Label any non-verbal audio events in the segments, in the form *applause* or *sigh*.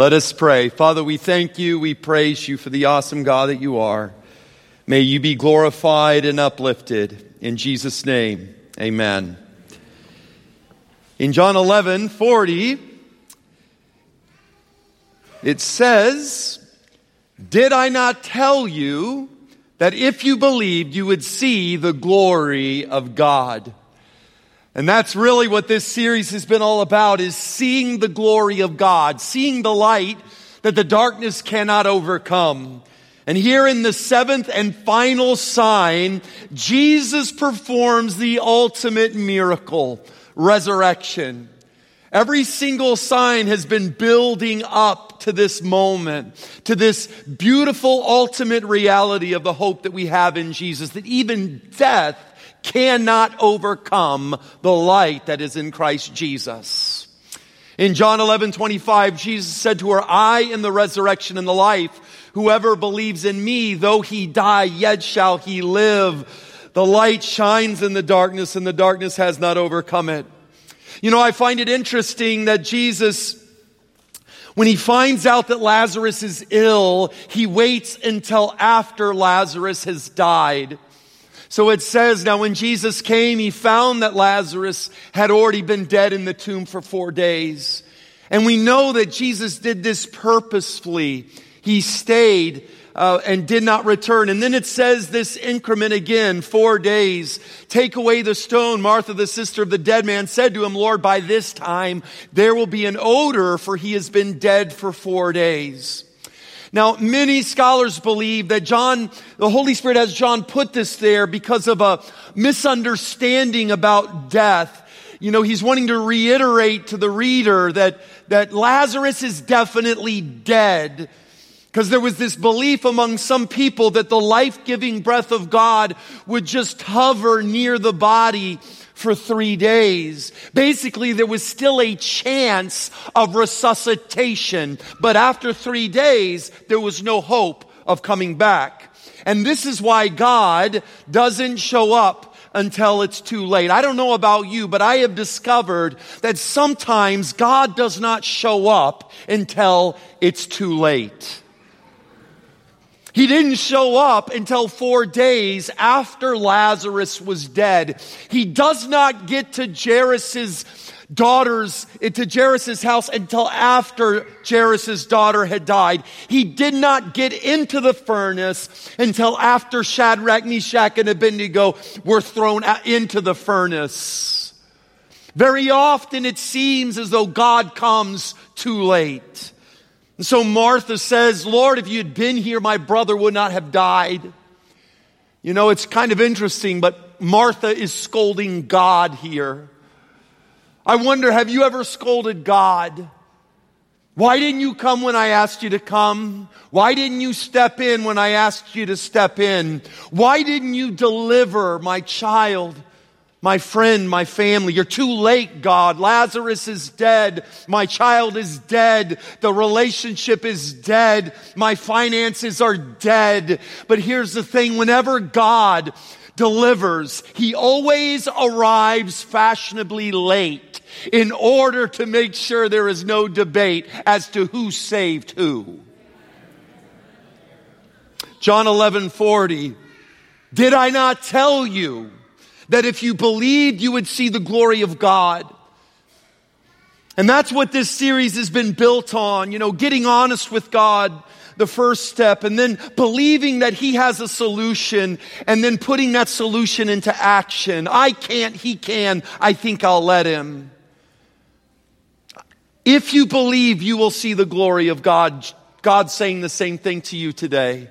Let us pray. Father, we thank you. We praise you for the awesome God that you are. May you be glorified and uplifted. In Jesus' name, amen. In John 11 40, it says, Did I not tell you that if you believed, you would see the glory of God? And that's really what this series has been all about is seeing the glory of God, seeing the light that the darkness cannot overcome. And here in the seventh and final sign, Jesus performs the ultimate miracle, resurrection. Every single sign has been building up to this moment, to this beautiful ultimate reality of the hope that we have in Jesus, that even death cannot overcome the light that is in Christ Jesus. In John 11, 25, Jesus said to her, I am the resurrection and the life. Whoever believes in me, though he die, yet shall he live. The light shines in the darkness and the darkness has not overcome it. You know, I find it interesting that Jesus, when he finds out that Lazarus is ill, he waits until after Lazarus has died. So it says, now when Jesus came, he found that Lazarus had already been dead in the tomb for four days. And we know that Jesus did this purposefully. He stayed uh, and did not return. And then it says this increment again, four days. Take away the stone. Martha, the sister of the dead man, said to him, Lord, by this time there will be an odor, for he has been dead for four days. Now, many scholars believe that John, the Holy Spirit has John put this there because of a misunderstanding about death. You know, he's wanting to reiterate to the reader that, that Lazarus is definitely dead. Because there was this belief among some people that the life-giving breath of God would just hover near the body for three days. Basically, there was still a chance of resuscitation, but after three days, there was no hope of coming back. And this is why God doesn't show up until it's too late. I don't know about you, but I have discovered that sometimes God does not show up until it's too late. He didn't show up until four days after Lazarus was dead. He does not get to Jairus's daughters, eh, to Jairus's house until after Jairus's daughter had died. He did not get into the furnace until after Shadrach, Meshach, and Abednego were thrown into the furnace. Very often it seems as though God comes too late. And so Martha says, Lord, if you had been here, my brother would not have died. You know, it's kind of interesting, but Martha is scolding God here. I wonder, have you ever scolded God? Why didn't you come when I asked you to come? Why didn't you step in when I asked you to step in? Why didn't you deliver my child? My friend, my family. You're too late, God. Lazarus is dead. My child is dead. The relationship is dead. My finances are dead. But here's the thing. Whenever God delivers, He always arrives fashionably late in order to make sure there is no debate as to who saved who. John 11, 40. Did I not tell you? That if you believed, you would see the glory of God. And that's what this series has been built on, you know, getting honest with God, the first step, and then believing that He has a solution, and then putting that solution into action. I can't, He can, I think I'll let Him. If you believe, you will see the glory of God. God saying the same thing to you today.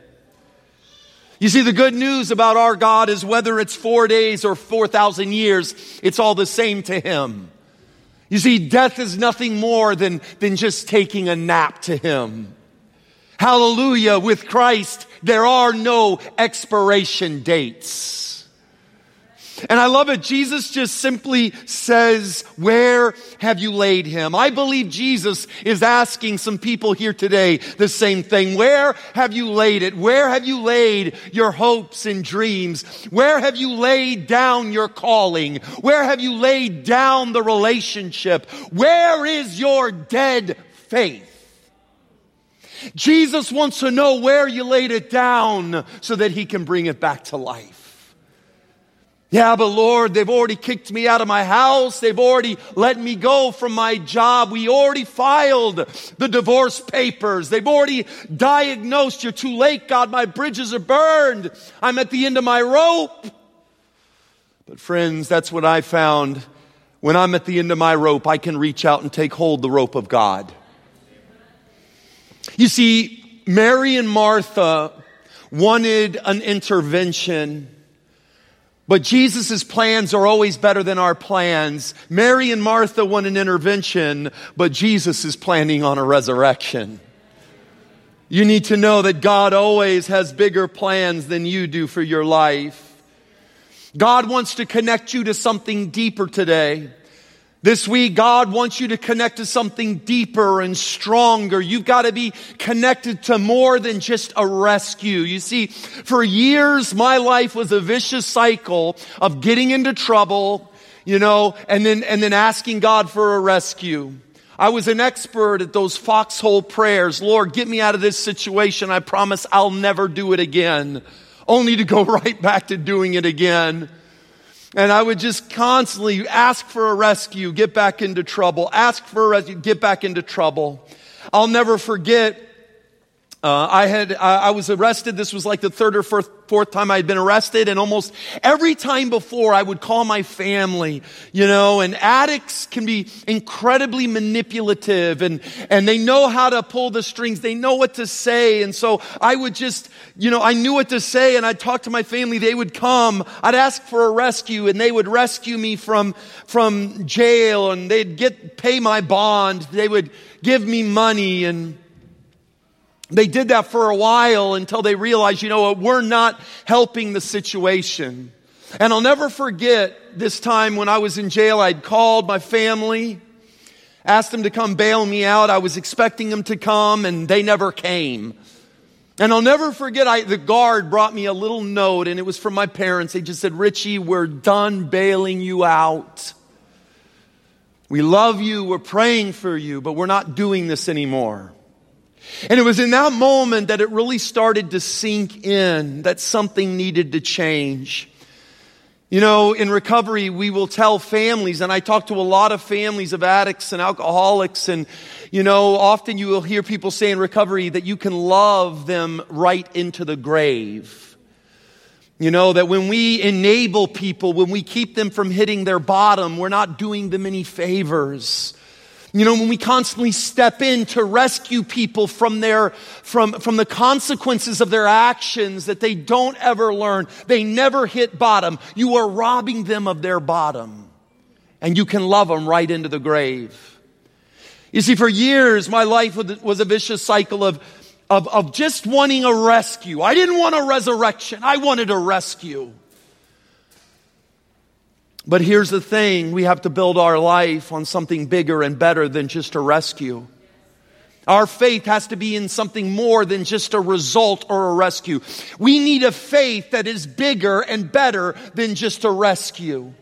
You see, the good news about our God is whether it's four days or 4,000 years, it's all the same to Him. You see, death is nothing more than, than just taking a nap to Him. Hallelujah. With Christ, there are no expiration dates. And I love it. Jesus just simply says, where have you laid him? I believe Jesus is asking some people here today the same thing. Where have you laid it? Where have you laid your hopes and dreams? Where have you laid down your calling? Where have you laid down the relationship? Where is your dead faith? Jesus wants to know where you laid it down so that he can bring it back to life. Yeah, but Lord, they've already kicked me out of my house. They've already let me go from my job. We already filed the divorce papers. They've already diagnosed you're too late, God. My bridges are burned. I'm at the end of my rope. But friends, that's what I found. When I'm at the end of my rope, I can reach out and take hold the rope of God. You see, Mary and Martha wanted an intervention. But Jesus' plans are always better than our plans. Mary and Martha want an intervention, but Jesus is planning on a resurrection. You need to know that God always has bigger plans than you do for your life. God wants to connect you to something deeper today. This week, God wants you to connect to something deeper and stronger. You've got to be connected to more than just a rescue. You see, for years, my life was a vicious cycle of getting into trouble, you know, and then, and then asking God for a rescue. I was an expert at those foxhole prayers. Lord, get me out of this situation. I promise I'll never do it again. Only to go *laughs* right back to doing it again. And I would just constantly ask for a rescue, get back into trouble, ask for a rescue, get back into trouble. I'll never forget uh, I had, I was arrested. This was like the third or fourth, fourth time I had been arrested. And almost every time before I would call my family, you know, and addicts can be incredibly manipulative and, and they know how to pull the strings. They know what to say. And so I would just, you know, I knew what to say and I'd talk to my family. They would come. I'd ask for a rescue and they would rescue me from, from jail and they'd get, pay my bond. They would give me money and, they did that for a while until they realized, you know what, we're not helping the situation. And I'll never forget this time when I was in jail, I'd called my family, asked them to come bail me out. I was expecting them to come and they never came. And I'll never forget, I, the guard brought me a little note and it was from my parents. They just said, Richie, we're done bailing you out. We love you. We're praying for you, but we're not doing this anymore. And it was in that moment that it really started to sink in that something needed to change. You know, in recovery, we will tell families, and I talk to a lot of families of addicts and alcoholics, and, you know, often you will hear people say in recovery that you can love them right into the grave. You know, that when we enable people, when we keep them from hitting their bottom, we're not doing them any favors. You know, when we constantly step in to rescue people from their, from, from the consequences of their actions that they don't ever learn, they never hit bottom, you are robbing them of their bottom. And you can love them right into the grave. You see, for years, my life was a vicious cycle of, of, of just wanting a rescue. I didn't want a resurrection. I wanted a rescue. But here's the thing we have to build our life on something bigger and better than just a rescue. Our faith has to be in something more than just a result or a rescue. We need a faith that is bigger and better than just a rescue.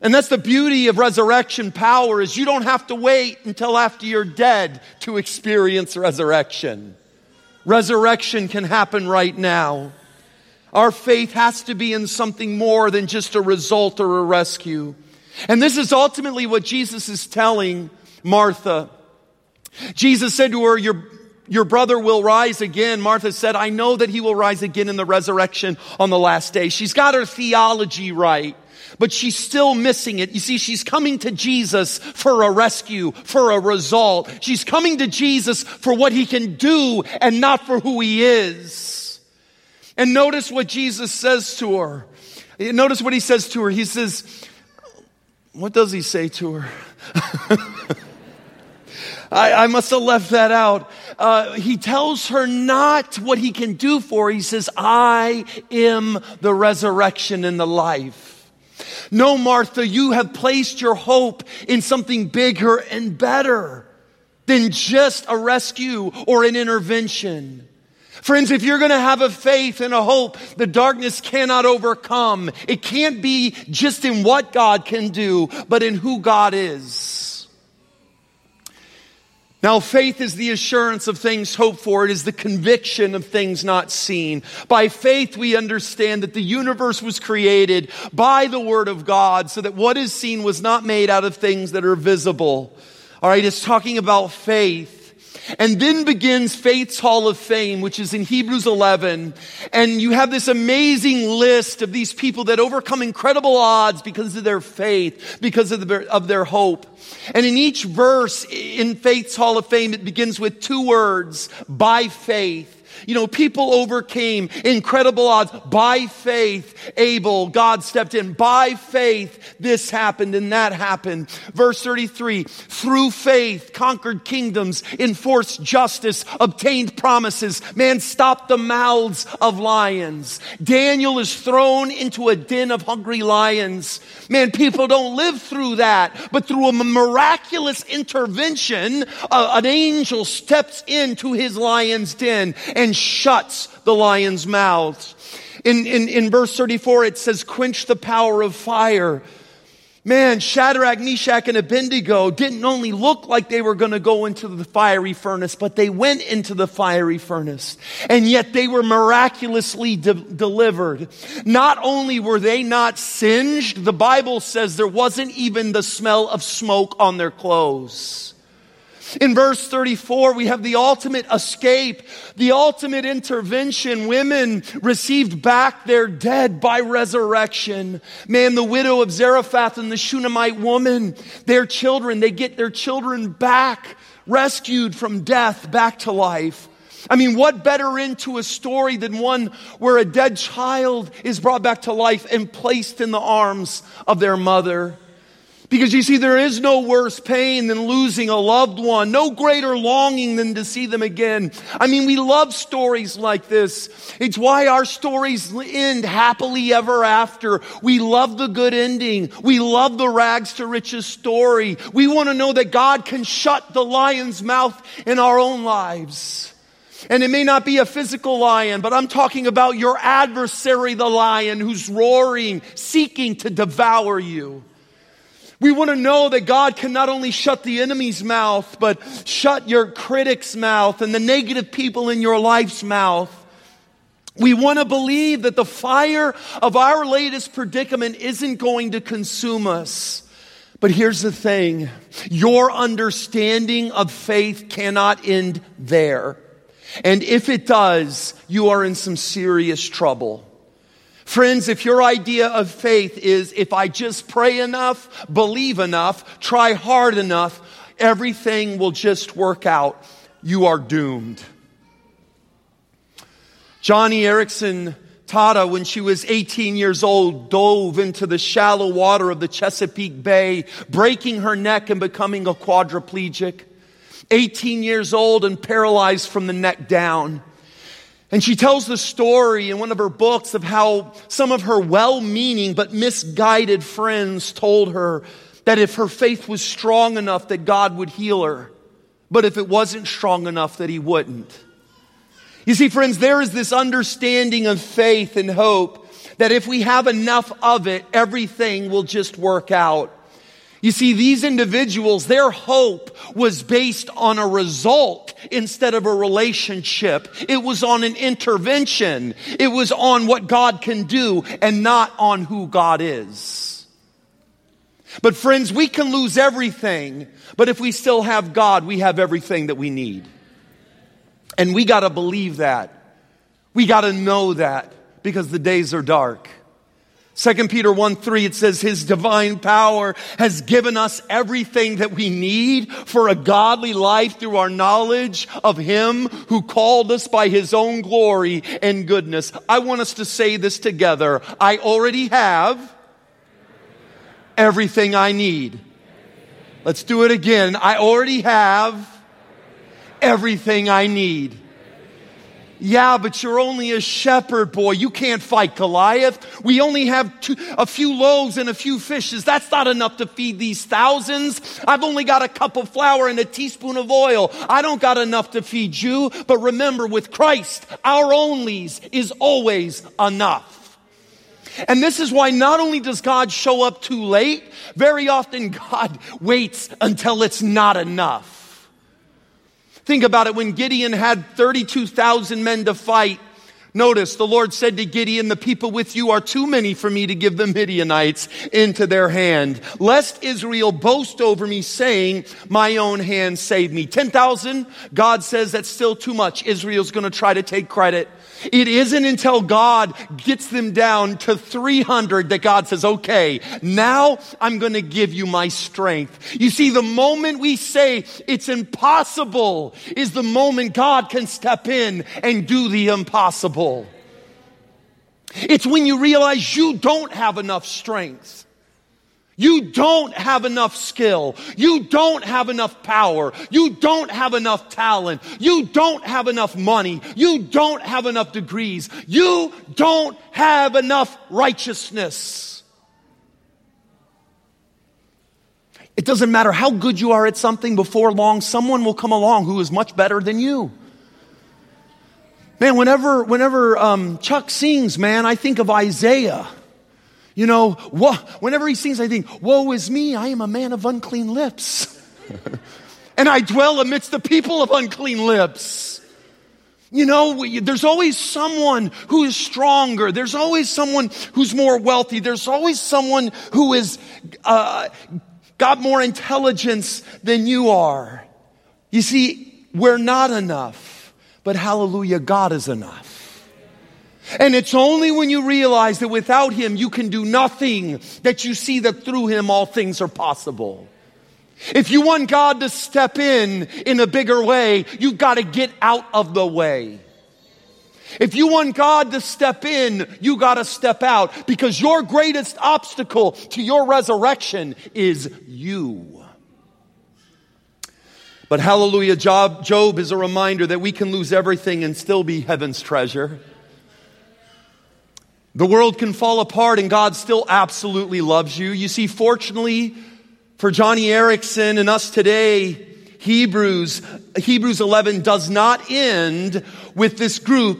And that's the beauty of resurrection power is you don't have to wait until after you're dead to experience resurrection. Resurrection can happen right now. Our faith has to be in something more than just a result or a rescue. And this is ultimately what Jesus is telling Martha. Jesus said to her, your, your brother will rise again. Martha said, I know that he will rise again in the resurrection on the last day. She's got her theology right, but she's still missing it. You see, she's coming to Jesus for a rescue, for a result. She's coming to Jesus for what he can do and not for who he is. And notice what Jesus says to her. Notice what he says to her. He says, What does he say to her? *laughs* I, I, must have left that out. Uh, he tells her not what he can do for her. He says, I am the resurrection and the life. No, Martha, you have placed your hope in something bigger and better than just a rescue or an intervention. Friends, if you're going to have a faith and a hope the darkness cannot overcome, it can't be just in what God can do, but in who God is. Now, faith is the assurance of things hoped for. It is the conviction of things not seen. By faith, we understand that the universe was created by the Word of God so that what is seen was not made out of things that are visible. All right, it's talking about faith. And then begins Faith's Hall of Fame, which is in Hebrews 11. And you have this amazing list of these people that overcome incredible odds because of their faith, because of their, of their hope. And in each verse in Faith's Hall of Fame, it begins with two words, by faith. You know, people overcame incredible odds. By faith, Abel, God stepped in. By faith, this happened and that happened. Verse 33, through faith, conquered kingdoms, enforced justice, obtained promises. Man stopped the mouths of lions. Daniel is thrown into a den of hungry lions. Man, people don't live through that, but through a miraculous intervention, uh, an angel steps into his lion's den and and shuts the lion's mouths. In, in, in verse 34, it says, quench the power of fire. Man, Shadrach, Meshach, and Abednego didn't only look like they were going to go into the fiery furnace, but they went into the fiery furnace. And yet they were miraculously de- delivered. Not only were they not singed, the Bible says there wasn't even the smell of smoke on their clothes. In verse 34, we have the ultimate escape, the ultimate intervention. Women received back their dead by resurrection. Man, the widow of Zarephath and the Shunammite woman, their children, they get their children back, rescued from death back to life. I mean, what better into a story than one where a dead child is brought back to life and placed in the arms of their mother? Because you see, there is no worse pain than losing a loved one, no greater longing than to see them again. I mean, we love stories like this. It's why our stories end happily ever after. We love the good ending. We love the rags to riches story. We want to know that God can shut the lion's mouth in our own lives. And it may not be a physical lion, but I'm talking about your adversary, the lion, who's roaring, seeking to devour you. We want to know that God can not only shut the enemy's mouth, but shut your critic's mouth and the negative people in your life's mouth. We want to believe that the fire of our latest predicament isn't going to consume us. But here's the thing your understanding of faith cannot end there. And if it does, you are in some serious trouble. Friends, if your idea of faith is if I just pray enough, believe enough, try hard enough, everything will just work out, you are doomed. Joni Eareckson Tada, when she was 18 years old, dove into the shallow water of the Chesapeake Bay, breaking her neck and becoming a quadriplegic. 18 years old and paralyzed from the neck down. And she tells the story in one of her books of how some of her well-meaning but misguided friends told her that if her faith was strong enough that God would heal her, but if it wasn't strong enough that he wouldn't. You see, friends, there is this understanding of faith and hope that if we have enough of it, everything will just work out. You see, these individuals, their hope was based on a result instead of a relationship. It was on an intervention. It was on what God can do and not on who God is. But friends, we can lose everything, but if we still have God, we have everything that we need. And we gotta believe that. We gotta know that because the days are dark. 2 Peter 1 3, it says, His divine power has given us everything that we need for a godly life through our knowledge of Him who called us by His own glory and goodness. I want us to say this together. I already have everything I need. Let's do it again. I already have everything I need. Yeah, but you're only a shepherd boy. You can't fight Goliath. We only have two, a few loaves and a few fishes. That's not enough to feed these thousands. I've only got a cup of flour and a teaspoon of oil. I don't got enough to feed you. But remember, with Christ, our onlys is always enough. And this is why not only does God show up too late, very often God waits until it's not enough. Think about it when Gideon had 32,000 men to fight. Notice the Lord said to Gideon, the people with you are too many for me to give the Midianites into their hand. Lest Israel boast over me saying, my own hand saved me. 10,000, God says that's still too much. Israel's gonna try to take credit. It isn't until God gets them down to 300 that God says, okay, now I'm going to give you my strength. You see, the moment we say it's impossible is the moment God can step in and do the impossible. It's when you realize you don't have enough strength. You don't have enough skill. You don't have enough power. You don't have enough talent. You don't have enough money. You don't have enough degrees. You don't have enough righteousness. It doesn't matter how good you are at something, before long, someone will come along who is much better than you. Man, whenever, whenever um, Chuck sings, man, I think of Isaiah. You know, whenever he sings, I think, Woe is me, I am a man of unclean lips. *laughs* and I dwell amidst the people of unclean lips. You know, there's always someone who is stronger. There's always someone who's more wealthy. There's always someone who is uh, got more intelligence than you are. You see, we're not enough, but hallelujah, God is enough. And it's only when you realize that without Him you can do nothing that you see that through Him all things are possible. If you want God to step in in a bigger way, you've got to get out of the way. If you want God to step in, you got to step out because your greatest obstacle to your resurrection is you. But hallelujah, Job, Job is a reminder that we can lose everything and still be heaven's treasure. The world can fall apart and God still absolutely loves you. You see, fortunately for Joni Eareckson and us today, Hebrews, Hebrews 11 does not end with this group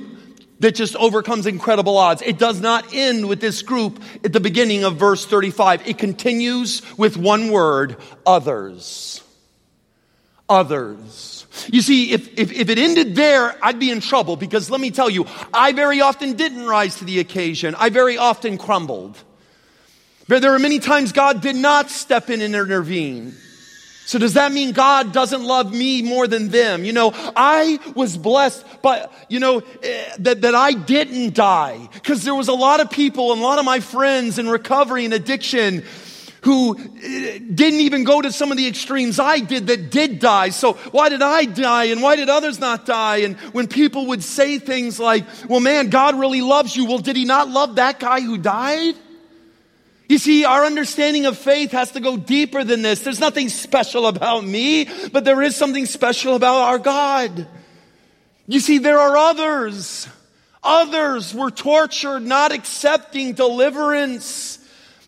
that just overcomes incredible odds. It does not end with this group at the beginning of verse 35. It continues with one word, others. Others. You see, if, if, if, it ended there, I'd be in trouble because let me tell you, I very often didn't rise to the occasion. I very often crumbled. But there are many times God did not step in and intervene. So does that mean God doesn't love me more than them? You know, I was blessed, but you know, eh, that, that I didn't die. Cause there was a lot of people and a lot of my friends in recovery and addiction who eh, didn't even go to some of the extremes I did that did die. So why did I die and why did others not die? And when people would say things like, well, man, God really loves you. Well, did he not love that guy who died? You see, our understanding of faith has to go deeper than this. There's nothing special about me, but there is something special about our God. You see, there are others. Others were tortured, not accepting deliverance.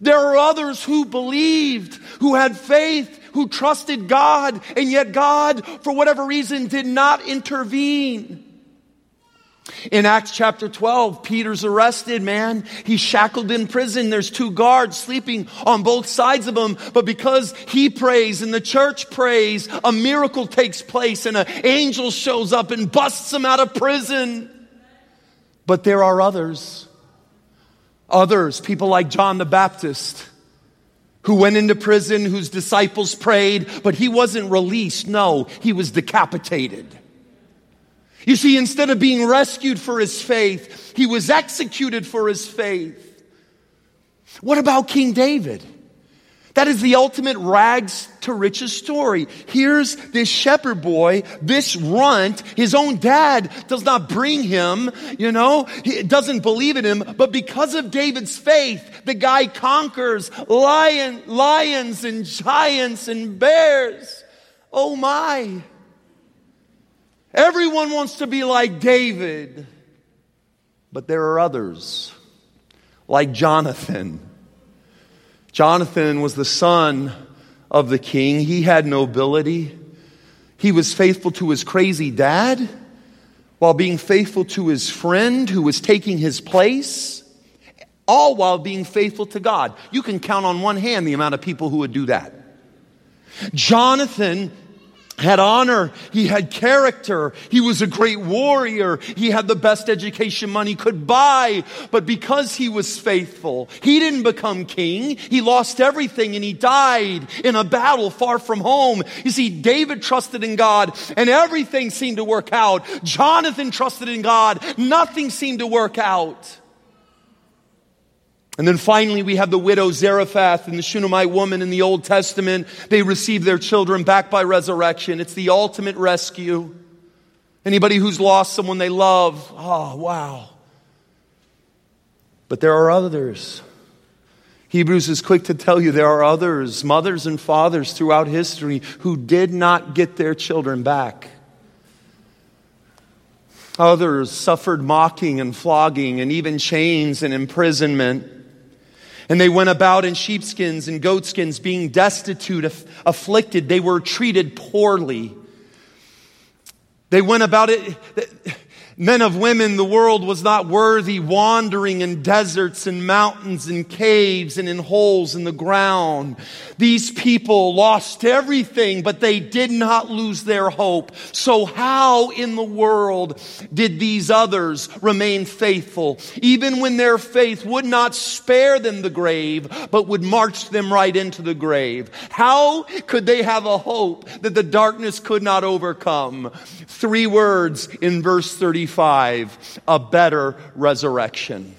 There are others who believed, who had faith, who trusted God, and yet God, for whatever reason, did not intervene. In Acts chapter 12, Peter's arrested, man. He's shackled in prison. There's two guards sleeping on both sides of him. But because he prays and the church prays, a miracle takes place and an angel shows up and busts him out of prison. But there are others Others, people like John the Baptist, who went into prison, whose disciples prayed, but he wasn't released. No, he was decapitated. You see, instead of being rescued for his faith, he was executed for his faith. What about King David? That is the ultimate rags to riches story. Here's this shepherd boy, this runt. His own dad does not bring him, you know, he doesn't believe in him, but because of David's faith, the guy conquers lion, lions and giants and bears. Oh my. Everyone wants to be like David, but there are others, like Jonathan Jonathan was the son of the king. He had nobility. He was faithful to his crazy dad while being faithful to his friend who was taking his place, all while being faithful to God. You can count on one hand the amount of people who would do that. Jonathan had honor. He had character. He was a great warrior. He had the best education money could buy. But because he was faithful, he didn't become king. He lost everything and he died in a battle far from home. You see, David trusted in God and everything seemed to work out. Jonathan trusted in God. Nothing seemed to work out. And then finally, we have the widow Zarephath and the Shunammite woman in the Old Testament. They receive their children back by resurrection. It's the ultimate rescue. Anybody who's lost someone they love, oh, wow. But there are others. Hebrews is quick to tell you there are others, mothers and fathers throughout history, who did not get their children back. Others suffered mocking and flogging and even chains and imprisonment. And they went about in sheepskins and goatskins, being destitute, aff- afflicted. They were treated poorly. They went about it. Men of women, the world was not worthy, wandering in deserts and mountains and caves and in holes in the ground. These people lost everything, but they did not lose their hope. So how in the world did these others remain faithful? Even when their faith would not spare them the grave, but would march them right into the grave. How could they have a hope that the darkness could not overcome? Three words in verse 35 a better resurrection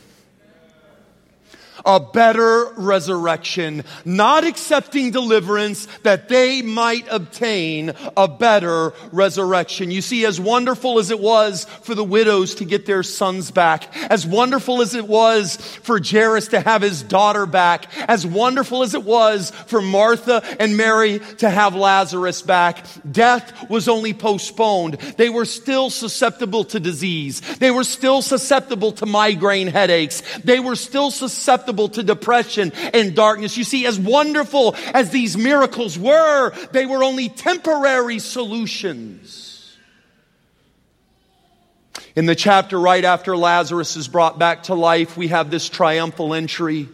a better resurrection, not accepting deliverance that they might obtain a better resurrection. You see, as wonderful as it was for the widows to get their sons back, as wonderful as it was for Jairus to have his daughter back, as wonderful as it was for Martha and Mary to have Lazarus back, death was only postponed. They were still susceptible to disease. They were still susceptible to migraine headaches. They were still susceptible to depression and darkness. You see, as wonderful as these miracles were, they were only temporary solutions. In the chapter right after Lazarus is brought back to life, we have this triumphal entry.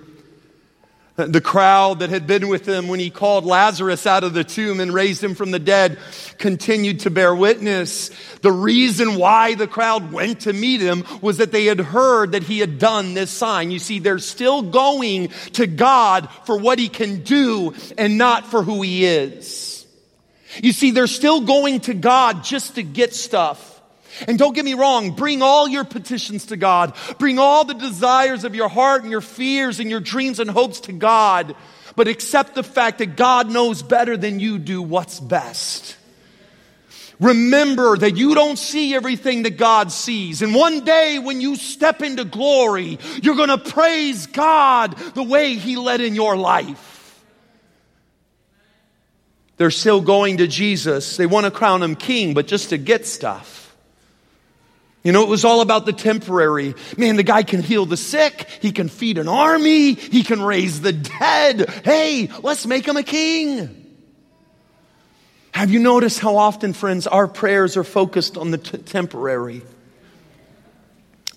The crowd that had been with him when he called Lazarus out of the tomb and raised him from the dead continued to bear witness. The reason why the crowd went to meet him was that they had heard that he had done this sign. You see, they're still going to God for what he can do and not for who he is. You see, they're still going to God just to get stuff. And don't get me wrong, bring all your petitions to God. Bring all the desires of your heart and your fears and your dreams and hopes to God. But accept the fact that God knows better than you do what's best. Remember that you don't see everything that God sees. And one day when you step into glory, you're going to praise God the way He led in your life. They're still going to Jesus. They want to crown Him king, but just to get stuff. You know, it was all about the temporary. Man, the guy can heal the sick. He can feed an army. He can raise the dead. Hey, let's make him a king. Have you noticed how often, friends, our prayers are focused on the t- temporary?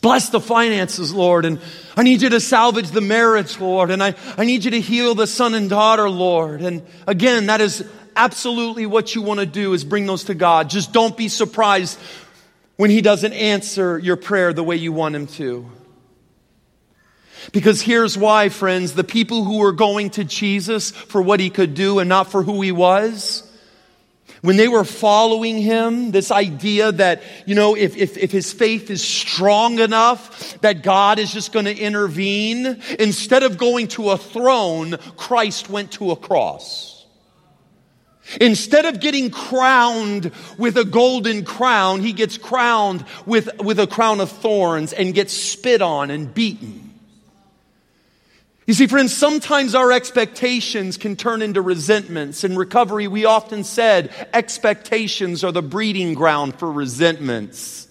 Bless the finances, Lord, and I need you to salvage the marriage, Lord, and I, I need you to heal the son and daughter, Lord. And again, that is absolutely what you want to do is bring those to God. Just don't be surprised when he doesn't answer your prayer the way you want him to. Because here's why, friends, the people who were going to Jesus for what he could do and not for who he was, when they were following him, this idea that, you know, if, if, if his faith is strong enough that God is just going to intervene, instead of going to a throne, Christ went to a cross. Instead of getting crowned with a golden crown, he gets crowned with, with a crown of thorns and gets spit on and beaten. You see, friends, sometimes our expectations can turn into resentments. In recovery, we often said expectations are the breeding ground for resentments.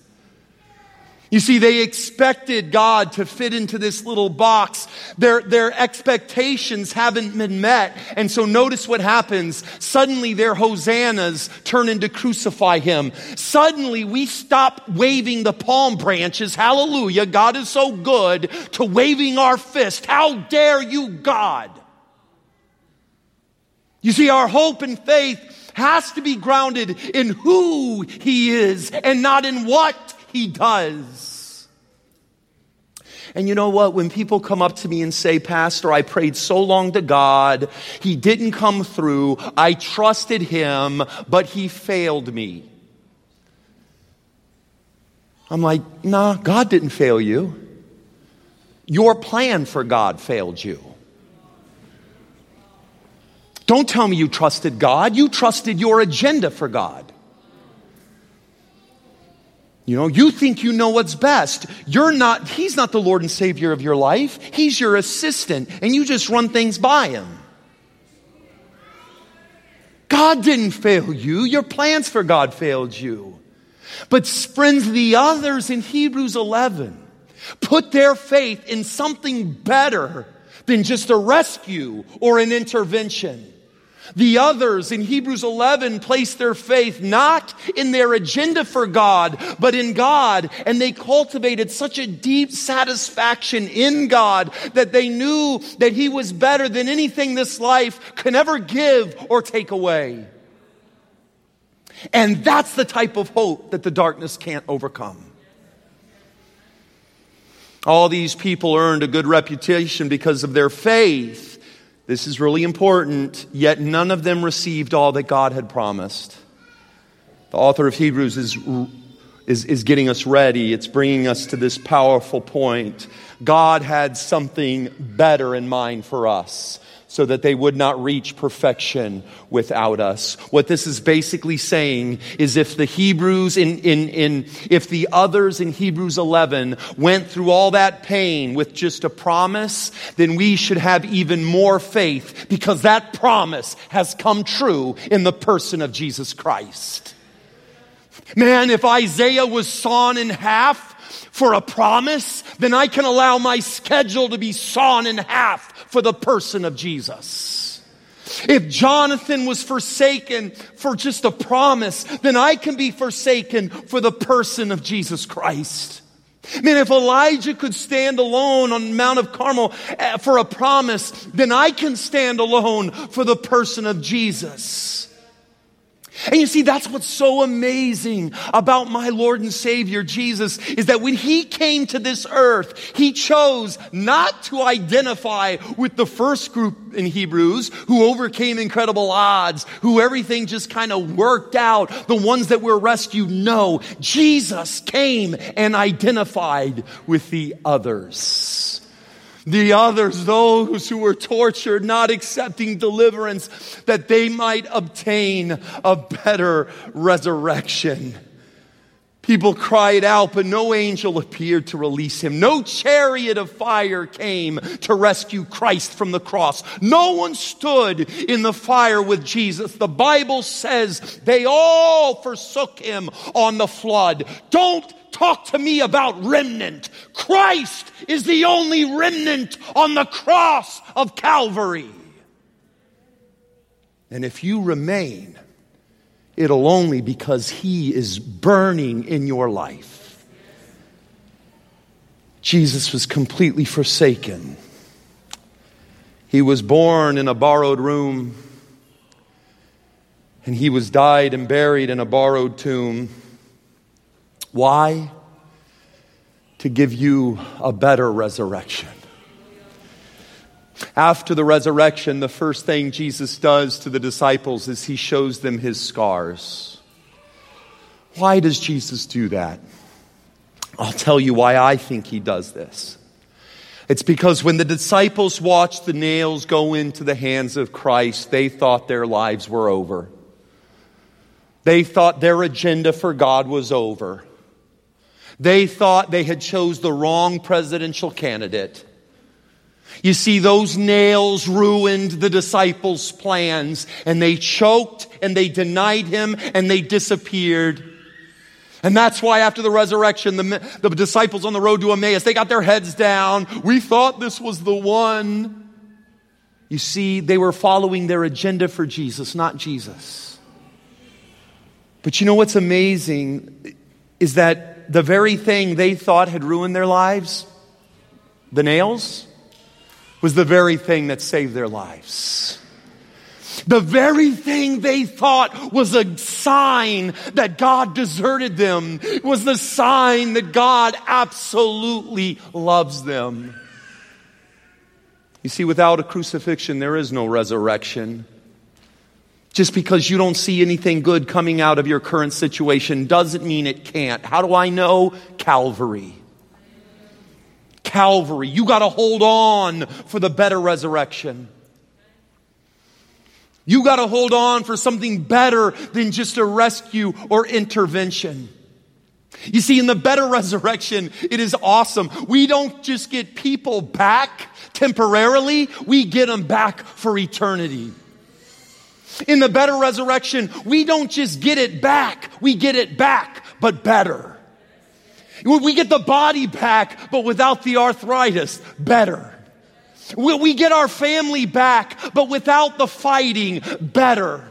You see, they expected God to fit into this little box. Their, their expectations haven't been met. And so notice what happens. Suddenly their hosannas turn into crucify him. Suddenly we stop waving the palm branches. Hallelujah. God is so good to waving our fist. How dare you, God? You see, our hope and faith has to be grounded in who he is and not in what he does. And you know what? When people come up to me and say, Pastor, I prayed so long to God, He didn't come through, I trusted Him, but He failed me. I'm like, nah, God didn't fail you. Your plan for God failed you. Don't tell me you trusted God. You trusted your agenda for God. You know, you think you know what's best. You're not, He's not the Lord and Savior of your life. He's your assistant, and you just run things by Him. God didn't fail you. Your plans for God failed you. But friends, the others in Hebrews 11 put their faith in something better than just a rescue or an intervention. The others in Hebrews 11 placed their faith not in their agenda for God, but in God. And they cultivated such a deep satisfaction in God that they knew that He was better than anything this life can ever give or take away. And that's the type of hope that the darkness can't overcome. All these people earned a good reputation because of their faith. This is really important, yet none of them received all that God had promised. The author of Hebrews is, is, is getting us ready. It's bringing us to this powerful point. God had something better in mind for us so that they would not reach perfection without us. What this is basically saying is if the Hebrews in, in, in, if the others in Hebrews 11 went through all that pain with just a promise, then we should have even more faith because that promise has come true in the person of Jesus Christ. Man, if Isaiah was sawn in half, for a promise, then I can allow my schedule to be sawn in half for the person of Jesus. If Jonathan was forsaken for just a promise, then I can be forsaken for the person of Jesus Christ. I mean, if Elijah could stand alone on Mount of Carmel eh, for a promise, then I can stand alone for the person of Jesus. And you see, that's what's so amazing about my Lord and Savior Jesus is that when He came to this earth, He chose not to identify with the first group in Hebrews who overcame incredible odds, who everything just kind of worked out, the ones that were rescued. No, Jesus came and identified with the others. The others, those who were tortured, not accepting deliverance, that they might obtain a better resurrection. People cried out, but no angel appeared to release him. No chariot of fire came to rescue Christ from the cross. No one stood in the fire with Jesus. The Bible says they all forsook him on the flood. Don't talk to me about remnant. Christ is the only remnant on the cross of Calvary. And if you remain, it'll only because He is burning in your life. Jesus was completely forsaken. He was born in a borrowed room, and he was died and buried in a borrowed tomb. Why? To give you a better resurrection. After the resurrection, the first thing Jesus does to the disciples is he shows them his scars. Why does Jesus do that? I'll tell you why I think he does this. It's because when the disciples watched the nails go into the hands of Christ, they thought their lives were over. They thought their agenda for God was over. They thought they had chose the wrong presidential candidate. You see, those nails ruined the disciples' plans and they choked and they denied him and they disappeared. And that's why after the resurrection, the, the disciples on the road to Emmaus, they got their heads down. We thought this was the one. You see, they were following their agenda for Jesus, not Jesus. But you know what's amazing is that the very thing they thought had ruined their lives, the nails, was the very thing that saved their lives. The very thing they thought was a sign that God deserted them was the sign that God absolutely loves them. You see, without a crucifixion, there is no resurrection. Just because you don't see anything good coming out of your current situation doesn't mean it can't. How do I know? Calvary. Calvary. You got to hold on for the better resurrection. You got to hold on for something better than just a rescue or intervention. You see, in the better resurrection, it is awesome. We don't just get people back temporarily, we get them back for eternity. In the better resurrection, we don't just get it back, we get it back, but better. We get the body back, but without the arthritis, better. We get our family back, but without the fighting, better.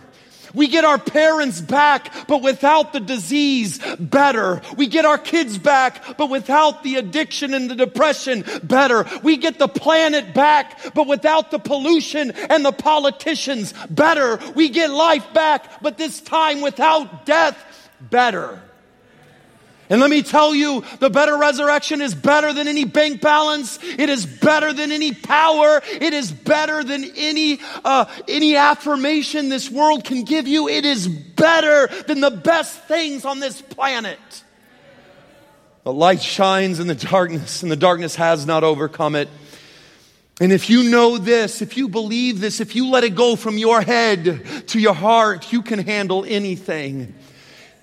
We get our parents back, but without the disease, better. We get our kids back, but without the addiction and the depression, better. We get the planet back, but without the pollution and the politicians, better. We get life back, but this time without death, better. And let me tell you, the better resurrection is better than any bank balance. It is better than any power. It is better than any, uh, any affirmation this world can give you. It is better than the best things on this planet. The light shines in the darkness, and the darkness has not overcome it. And if you know this, if you believe this, if you let it go from your head to your heart, you can handle anything.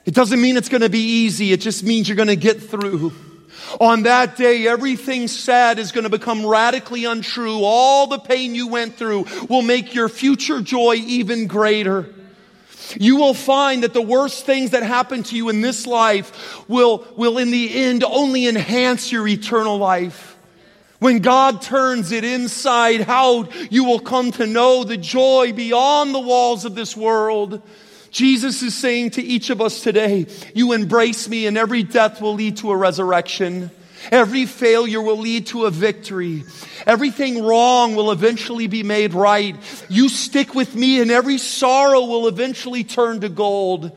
It doesn't mean it's going to be easy. It just means you're going to get through. On that day, everything sad is going to become radically untrue. All the pain you went through will make your future joy even greater. You will find that the worst things that happen to you in this life will, will in the end only enhance your eternal life. When God turns it inside out, you will come to know the joy beyond the walls of this world. Jesus is saying to each of us today, you embrace me and every death will lead to a resurrection. Every failure will lead to a victory. Everything wrong will eventually be made right. You stick with me and every sorrow will eventually turn to gold.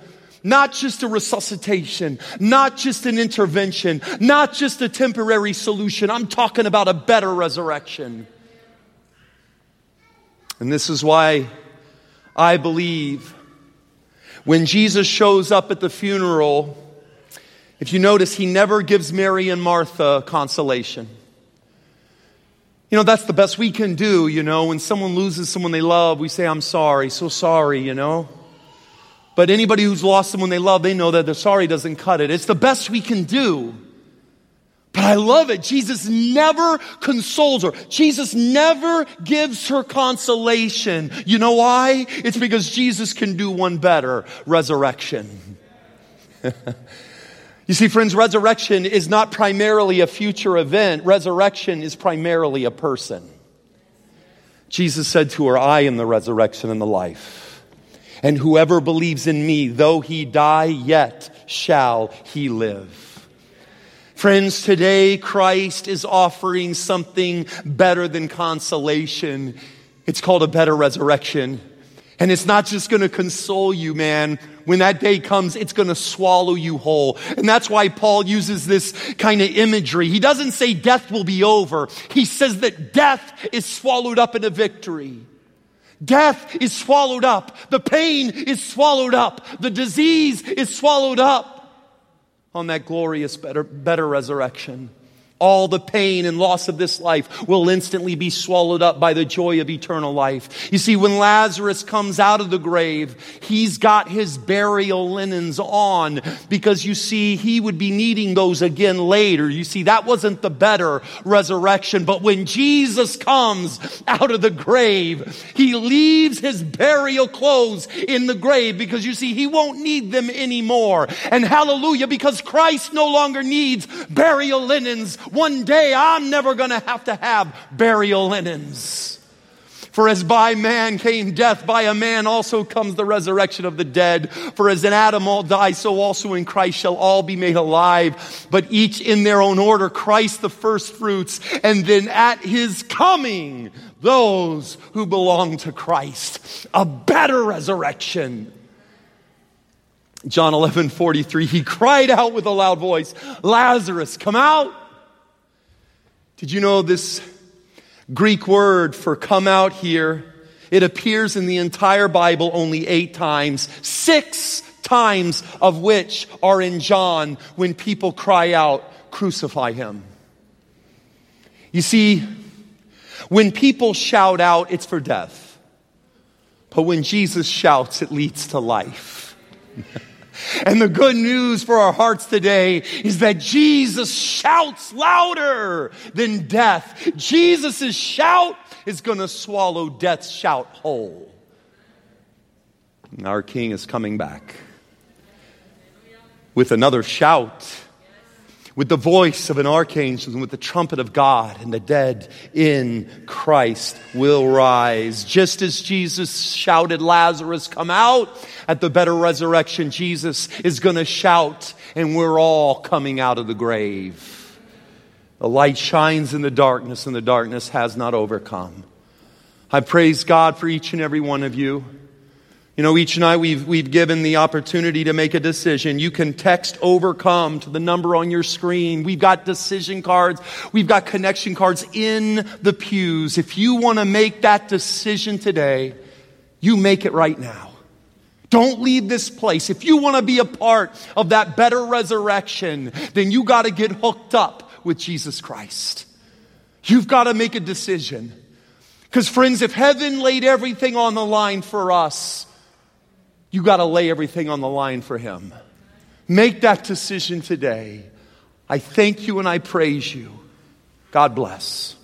Not just a resuscitation, not just an intervention, not just a temporary solution. I'm talking about a better resurrection. And this is why I believe when Jesus shows up at the funeral, if you notice, he never gives Mary and Martha consolation. You know, that's the best we can do, you know. When someone loses someone they love, we say, I'm sorry, so sorry, you know. But anybody who's lost someone they love, they know that the sorry doesn't cut it. It's the best we can do. But I love it. Jesus never consoles her. Jesus never gives her consolation. You know why? It's because Jesus can do one better resurrection. *laughs* you see, friends, resurrection is not primarily a future event, resurrection is primarily a person. Jesus said to her, I am the resurrection and the life. And whoever believes in me, though he die, yet shall he live. Friends, today Christ is offering something better than consolation. It's called a better resurrection. And it's not just going to console you, man. When that day comes, it's going to swallow you whole. And that's why Paul uses this kind of imagery. He doesn't say death will be over. He says that death is swallowed up in a victory. Death is swallowed up. The pain is swallowed up. The disease is swallowed up on that glorious, better, better resurrection. All the pain and loss of this life will instantly be swallowed up by the joy of eternal life. You see, when Lazarus comes out of the grave, he's got his burial linens on because you see, he would be needing those again later. You see, that wasn't the better resurrection. But when Jesus comes out of the grave, he leaves his burial clothes in the grave because you see, he won't need them anymore. And hallelujah, because Christ no longer needs burial linens one day I'm never going to have to have burial linens. For as by man came death, by a man also comes the resurrection of the dead. For as in Adam all die, so also in Christ shall all be made alive, but each in their own order. Christ the first fruits, and then at his coming, those who belong to Christ. A better resurrection. John 11, 43, he cried out with a loud voice, Lazarus, come out. Did you know this Greek word for come out here, it appears in the entire Bible only eight times, six times of which are in John when people cry out, crucify him. You see, when people shout out, it's for death. But when Jesus shouts, it leads to life. *laughs* And the good news for our hearts today is that Jesus shouts louder than death. Jesus' shout is going to swallow death's shout whole. Our King is coming back with another shout with the voice of an archangel and with the trumpet of God, and the dead in Christ will rise. Just as Jesus shouted, Lazarus, come out, at the better resurrection, Jesus is going to shout, and we're all coming out of the grave. The light shines in the darkness, and the darkness has not overcome. I praise God for each and every one of you. You know, each night we've, we've given the opportunity to make a decision. You can text overcome to the number on your screen. We've got decision cards. We've got connection cards in the pews. If you want to make that decision today, you make it right now. Don't leave this place. If you want to be a part of that better resurrection, then you got to get hooked up with Jesus Christ. You've got to make a decision. Because, friends, if heaven laid everything on the line for us, you got to lay everything on the line for Him. Make that decision today. I thank you and I praise you. God bless.